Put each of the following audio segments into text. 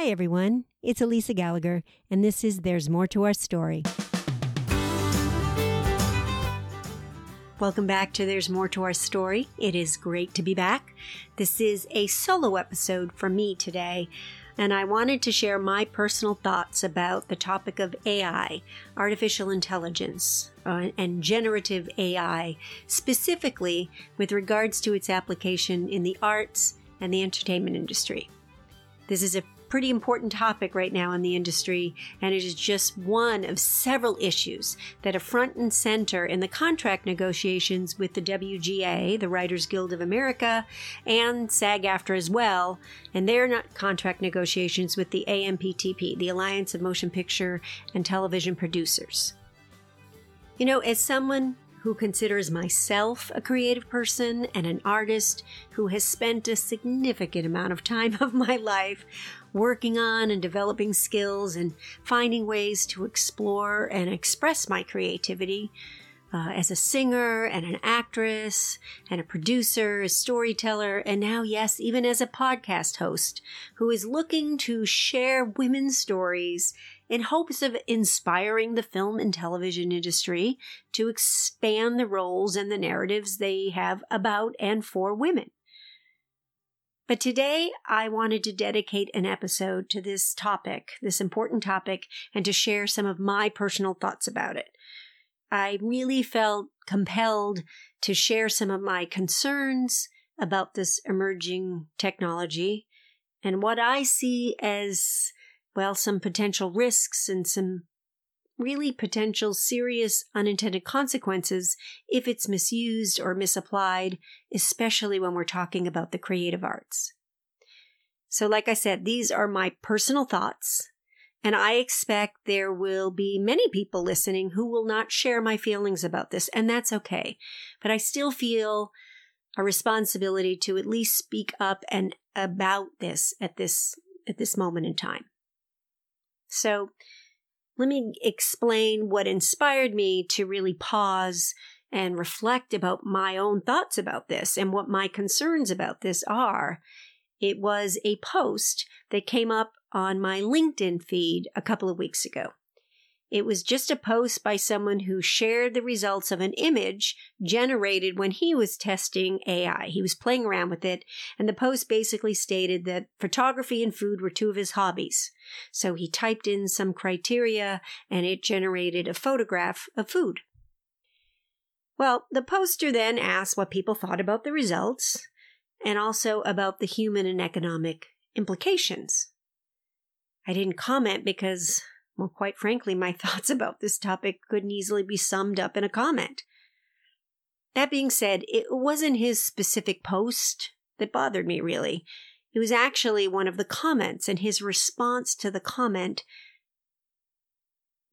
Hi, everyone. It's Alica Gallagher, and this is There's More to Our Story. Welcome back to There's More to Our Story. It is great to be back. This is a solo episode for me today, and I wanted to share my personal thoughts about the topic of AI, artificial intelligence, uh, and generative AI, specifically with regards to its application in the arts and the entertainment industry. This is a pretty important topic right now in the industry, and it is just one of several issues that are front and center in the contract negotiations with the WGA, the Writers Guild of America, and SAG AFTRA as well, and their contract negotiations with the AMPTP, the Alliance of Motion Picture and Television Producers. You know, as someone who considers myself a creative person and an artist who has spent a significant amount of time of my life working on and developing skills and finding ways to explore and express my creativity uh, as a singer and an actress and a producer, a storyteller, and now, yes, even as a podcast host who is looking to share women's stories in hopes of inspiring the film and television industry to expand the roles and the narratives they have about and for women. But today I wanted to dedicate an episode to this topic, this important topic, and to share some of my personal thoughts about it. I really felt compelled to share some of my concerns about this emerging technology and what I see as, well, some potential risks and some really potential serious unintended consequences if it's misused or misapplied, especially when we're talking about the creative arts. So, like I said, these are my personal thoughts, and I expect there will be many people listening who will not share my feelings about this, and that's okay. But I still feel a responsibility to at least speak up and about this at this at this moment in time. So, let me explain what inspired me to really pause and reflect about my own thoughts about this and what my concerns about this are. It was a post that came up on my LinkedIn feed a couple of weeks ago. It was just a post by someone who shared the results of an image generated when he was testing AI. He was playing around with it, and the post basically stated that photography and food were two of his hobbies. So he typed in some criteria and it generated a photograph of food. Well, the poster then asked what people thought about the results and also about the human and economic implications. I didn't comment because well, quite frankly, my thoughts about this topic couldn't easily be summed up in a comment. That being said, it wasn't his specific post that bothered me, really. It was actually one of the comments and his response to the comment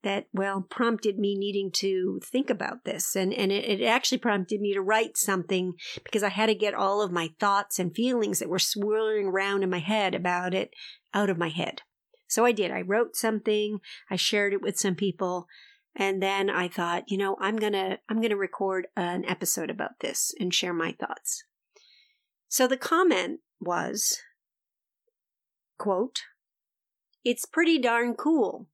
that, well, prompted me needing to think about this. And, and it, it, actually prompted me to write something because I had to get all of my thoughts and feelings that were swirling around in my head about it out of my head. So I did. I wrote something, I shared it with some people, and then I thought, you know, I'm going to I'm going to record an episode about this and share my thoughts. So the comment was quote, "It's pretty darn cool.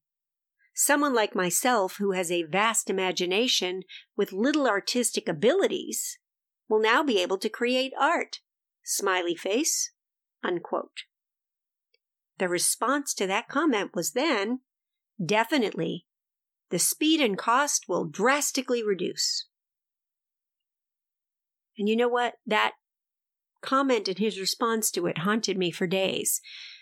Someone like myself who has a vast imagination with little artistic abilities will now be able to create art." Smiley face. Unquote. The response to that comment was then, definitely, the speed and cost will drastically reduce. And you know what? That comment and his response to it haunted me for days.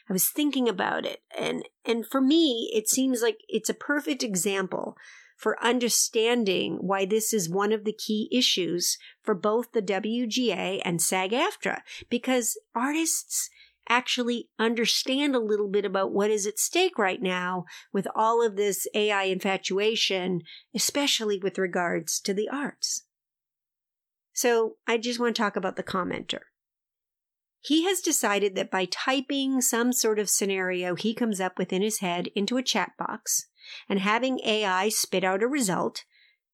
I was thinking about it and and for me it seems like it's a perfect example for understanding why this is one of the key issues for both the WGA and SAG-AFTRA because artists actually understand a little bit about what is at stake right now with all of this AI infatuation, especially with regards to the arts. So I just want to talk about the commenter. He has decided that by typing some sort of scenario he comes up with in his head into a chat box and having AI spit out a result,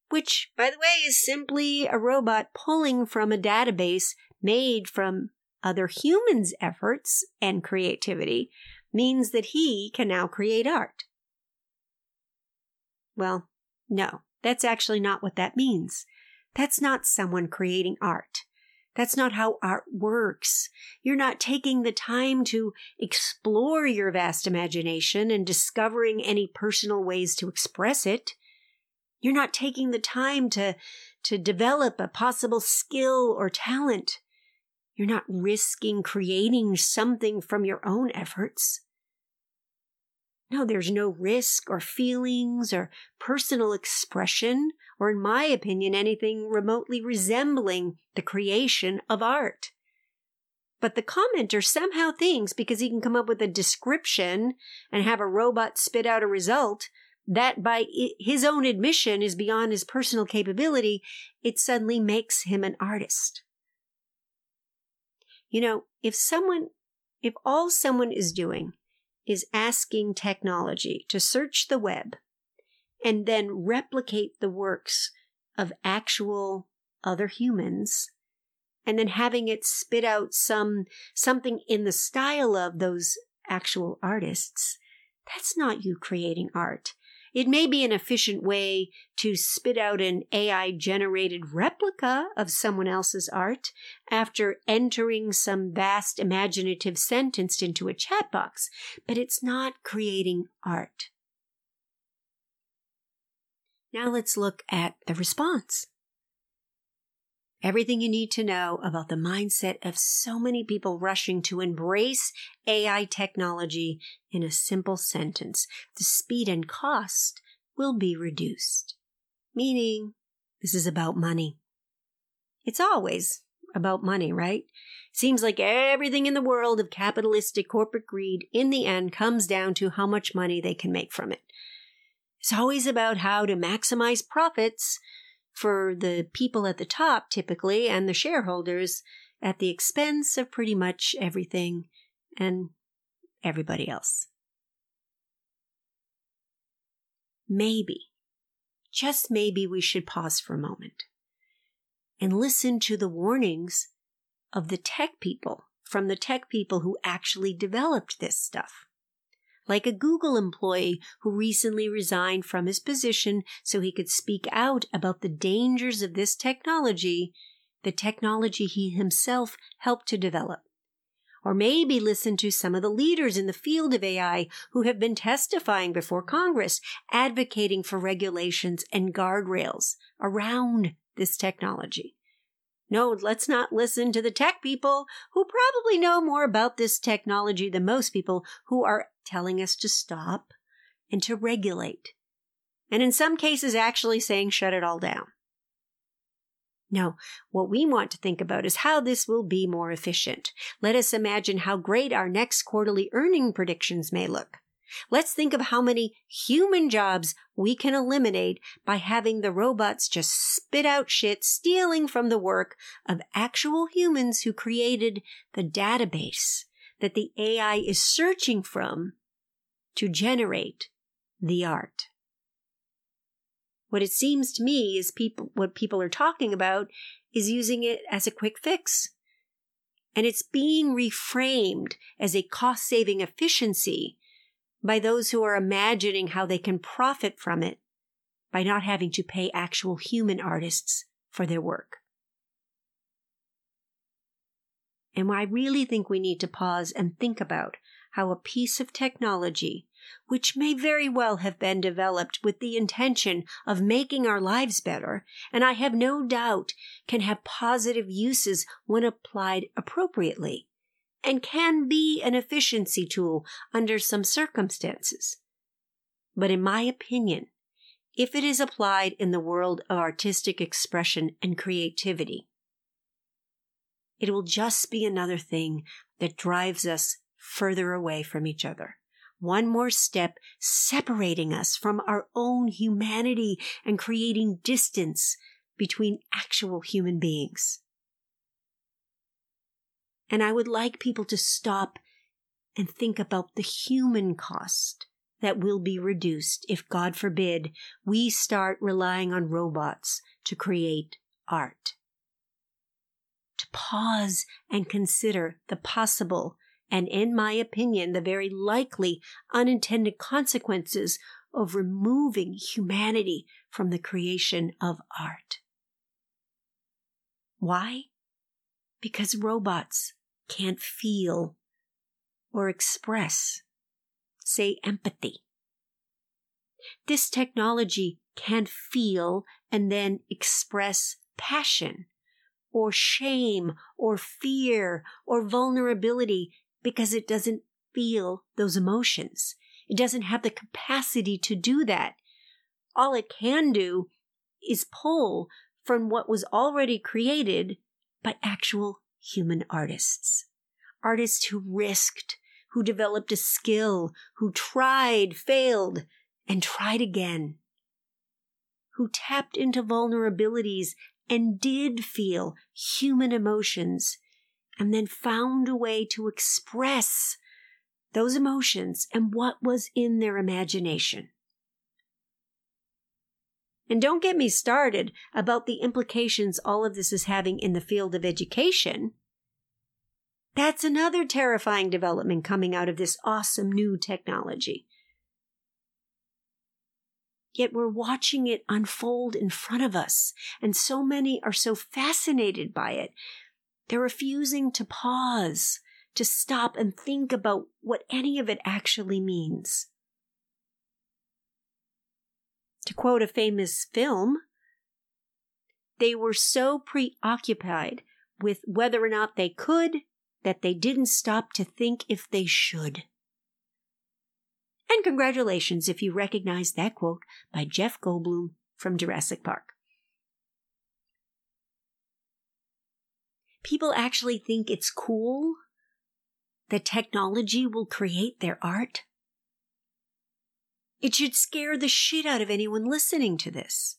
which, by the way, is simply a robot pulling from a database made from other humans' efforts and creativity, means that he can now create art. Well, no, that's actually not what that means. That's not someone creating art. That's not how art works. You're not taking the time to explore your vast imagination and discovering any personal ways to express it. You're not taking the time to, to develop a possible skill or talent. You're not risking creating something from your own efforts. No, there's no risk or feelings or personal expression, or in my opinion, anything remotely resembling the creation of art. But the commenter somehow thinks because he can come up with a description and have a robot spit out a result that by his own admission is beyond his personal capability, it suddenly makes him an artist. You know, if someone, if all someone is doing is asking technology to search the web and then replicate the works of actual other humans and then having it spit out some something in the style of those actual artists that's not you creating art it may be an efficient way to spit out an AI generated replica of someone else's art after entering some vast imaginative sentence into a chat box, but it's not creating art. Now let's look at the response. Everything you need to know about the mindset of so many people rushing to embrace AI technology in a simple sentence. The speed and cost will be reduced. Meaning, this is about money. It's always about money, right? Seems like everything in the world of capitalistic corporate greed in the end comes down to how much money they can make from it. It's always about how to maximize profits for the people at the top, typically, and the shareholders at the expense of pretty much everything and everybody else. Maybe, just maybe, we should pause for a moment and listen to the warnings of the tech people from the tech people who actually developed this stuff like a Google employee who recently resigned from his position so he could speak out about the dangers of this technology, the technology he himself helped to develop. Or maybe listen to some of the leaders in the field of AI who have been testifying before Congress, advocating for regulations and guardrails around this technology. No, let's not listen to the tech people who probably know more about this technology than most people who are telling us to stop and to regulate. And in some cases, actually saying shut it all down. No, what we want to think about is how this will be more efficient. Let us imagine how great our next quarterly earning predictions may look. Let's think of how many human jobs we can eliminate by having the robots just spit out shit, stealing from the work of actual humans who created the database that the AI is searching from to generate the art. What it seems to me is people, what people are talking about is using it as a quick fix. And it's being reframed as a cost saving efficiency by those who are imagining how they can profit from it by not having to pay actual human artists for their work. And I really think we need to pause and think about how a piece of technology, which may very well have been developed with the intention of making our lives better, and I have no doubt can have positive uses when applied appropriately, and can be an efficiency tool under some circumstances. But in my opinion, if it is applied in the world of artistic expression and creativity, it will just be another thing that drives us further away from each other. One more step separating us from our own humanity and creating distance between actual human beings. And I would like people to stop and think about the human cost that will be reduced if, God forbid, we start relying on robots to create art. Pause and consider the possible and, in my opinion, the very likely unintended consequences of removing humanity from the creation of art. Why? Because robots can't feel or express, say, empathy. This technology can feel and then express passion or shame or fear or vulnerability because it doesn't feel those emotions. It doesn't have the capacity to do that. All it can do is pull from what was already created by actual human artists. Artists who risked, who developed a skill, who tried, failed, and tried again. Who tapped into vulnerabilities and did feel human emotions and then found a way to express those emotions and what was in their imagination. And don't get me started about the implications all of this is having in the field of education. That's another terrifying development coming out of this awesome new technology. Yet we're watching it unfold in front of us, and so many are so fascinated by it. They're refusing to pause, to stop and think about what any of it actually means. To quote a famous film, they were so preoccupied with whether or not they could that they didn't stop to think if they should. And congratulations if you recognize that quote by Jeff Goldblum from Jurassic Park. People actually think it's cool that technology will create their art. It should scare the shit out of anyone listening to this.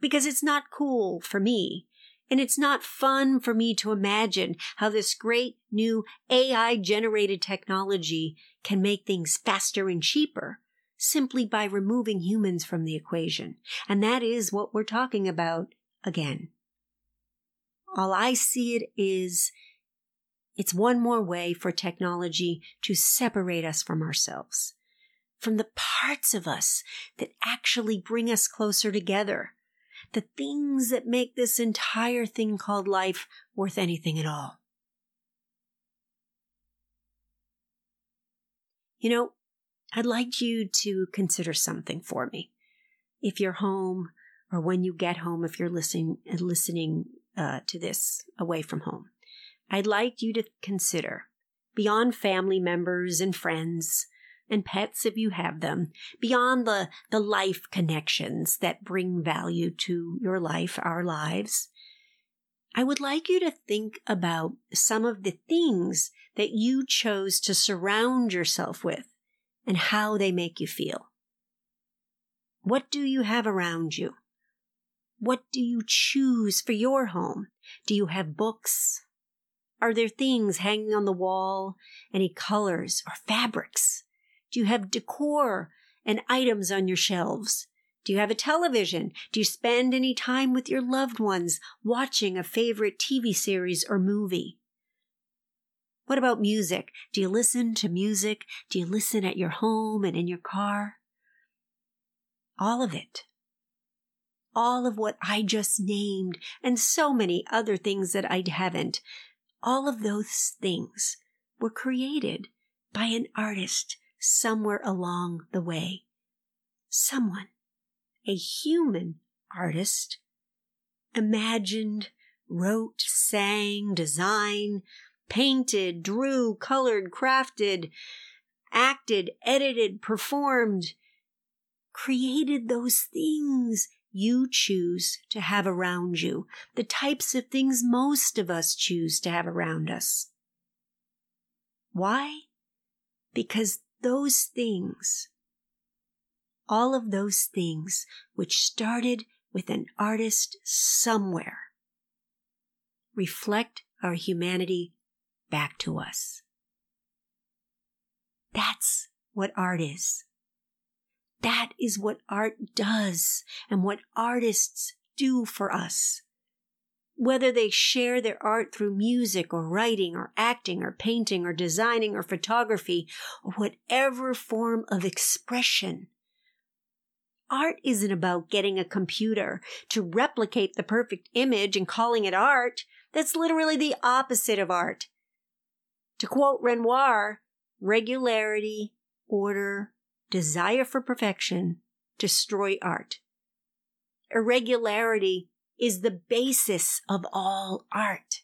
Because it's not cool for me and it's not fun for me to imagine how this great new AI generated technology can make things faster and cheaper simply by removing humans from the equation. And that is what we're talking about again. All I see it is it's one more way for technology to separate us from ourselves, from the parts of us that actually bring us closer together the things that make this entire thing called life worth anything at all. You know, I'd like you to consider something for me. If you're home or when you get home, if you're listening, listening uh, to this away from home, I'd like you to consider beyond family members and friends, and pets if you have them, beyond the, the life connections that bring value to your life, our lives. I would like you to think about some of the things that you chose to surround yourself with and how they make you feel. What do you have around you? What do you choose for your home? Do you have books? Are there things hanging on the wall? Any colors or fabrics? Do you have decor and items on your shelves? Do you have a television? Do you spend any time with your loved ones watching a favorite TV series or movie? What about music? Do you listen to music? Do you listen at your home and in your car? All of it. All of what I just named and so many other things that I haven't. All of those things were created by an artist somewhere along the way. Someone, a human artist, imagined, wrote, sang, designed, painted, drew, colored, crafted, acted, edited, performed, created those things you choose to have around you, the types of things most of us choose to have around us. Why? Because those things, all of those things which started with an artist somewhere, reflect our humanity back to us. That's what art is. That is what art does and what artists do for us. Whether they share their art through music or writing or acting or painting or designing or photography or whatever form of expression. Art isn't about getting a computer to replicate the perfect image and calling it art. That's literally the opposite of art. To quote Renoir, regularity, order, desire for perfection destroy art. Irregularity is the basis of all art.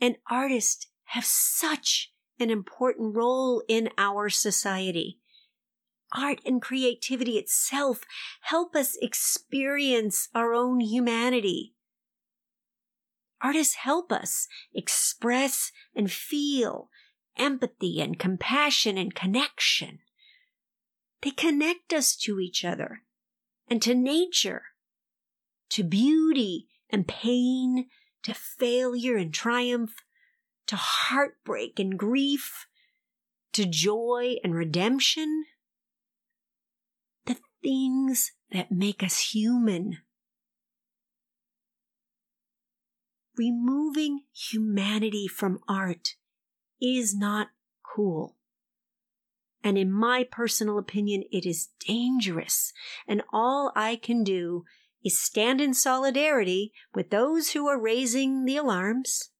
And artists have such an important role in our society. Art and creativity itself help us experience our own humanity. Artists help us express and feel empathy and compassion and connection. They connect us to each other and to nature to beauty and pain, to failure and triumph, to heartbreak and grief, to joy and redemption. The things that make us human. Removing humanity from art is not cool. And in my personal opinion, it is dangerous. And all I can do is stand in solidarity with those who are raising the alarms.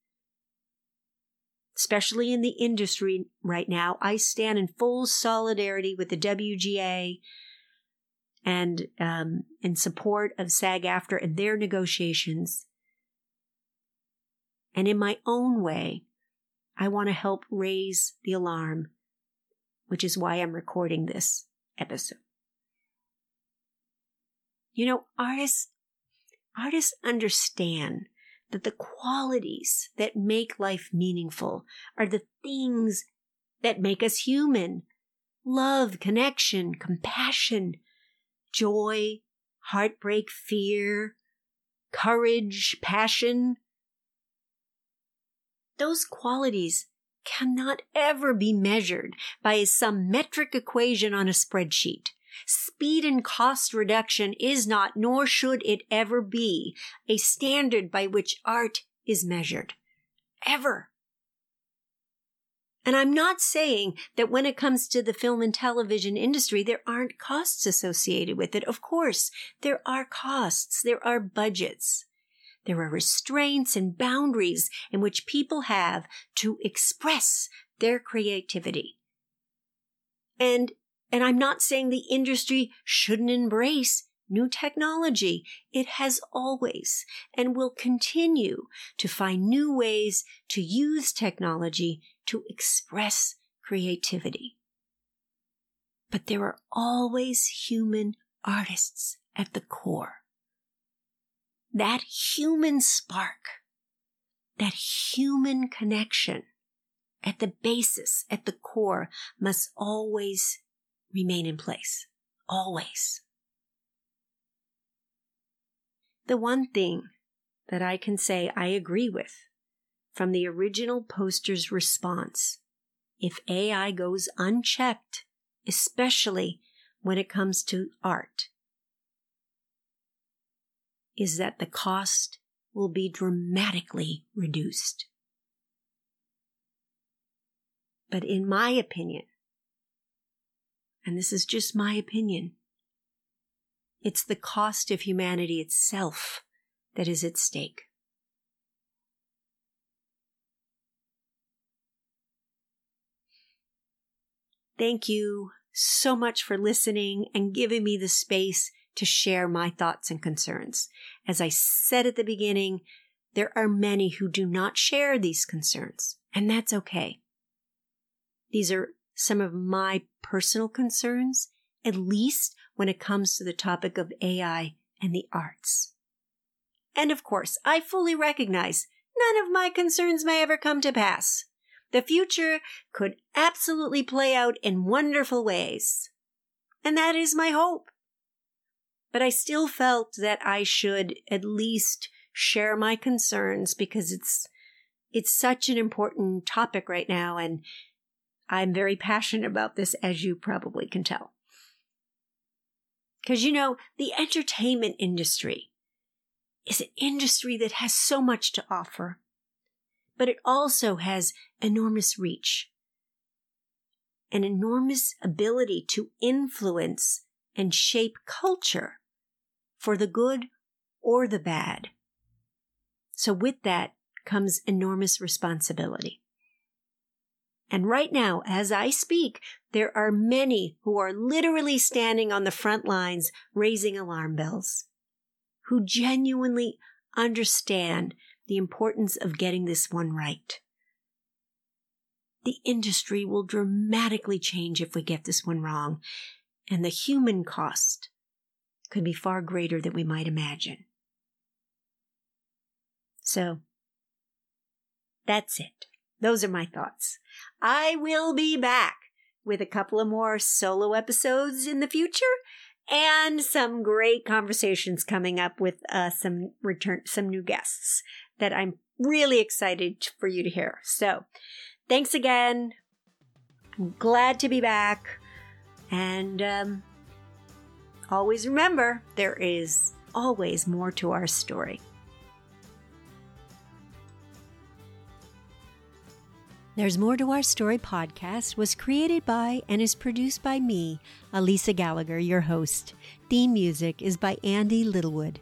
Especially in the industry right now, I stand in full solidarity with the WGA and um, in support of SAG-AFTRA and their negotiations. And in my own way, I want to help raise the alarm, which is why I'm recording this episode. You know, artists, artists understand that the qualities that make life meaningful are the things that make us human. Love, connection, compassion, joy, heartbreak, fear, courage, passion. Those qualities cannot ever be measured by some metric equation on a spreadsheet. Speed and cost reduction is not, nor should it ever be, a standard by which art is measured. Ever. And I'm not saying that when it comes to the film and television industry, there aren't costs associated with it. Of course, there are costs. There are budgets. There are restraints and boundaries in which people have to express their creativity. And and I'm not saying the industry shouldn't embrace new technology. It has always and will continue to find new ways to use technology to express creativity. But there are always human artists at the core. That human spark, that human connection at the basis, at the core, must always remain in place. Always. The one thing that I can say I agree with from the original poster's response if AI goes unchecked, especially when it comes to art, is that the cost will be dramatically reduced. But in my opinion, and this is just my opinion, it's the cost of humanity itself that is at stake. Thank you so much for listening and giving me the space to share my thoughts and concerns. As I said at the beginning, there are many who do not share these concerns, and that's okay. These are some of my personal concerns, at least when it comes to the topic of AI and the arts. And of course, I fully recognize none of my concerns may ever come to pass. The future could absolutely play out in wonderful ways. And that is my hope. But I still felt that I should at least share my concerns because it's it's such an important topic right now and I'm very passionate about this, as you probably can tell. Because, you know, the entertainment industry is an industry that has so much to offer, but it also has enormous reach, an enormous ability to influence and shape culture for the good or the bad. So with that comes enormous responsibility. And right now, as I speak, there are many who are literally standing on the front lines raising alarm bells who genuinely understand the importance of getting this one right. The industry will dramatically change if we get this one wrong, and the human cost could be far greater than we might imagine. So, that's it. Those are my thoughts. I will be back with a couple of more solo episodes in the future and some great conversations coming up with uh, some return, some new guests that I'm really excited for you to hear. So, thanks again. I'm glad to be back, and um, always remember there is always more to our story. There's More to Our Story podcast was created by and is produced by me, Alica Gallagher, your host. Theme music is by Andy Littlewood.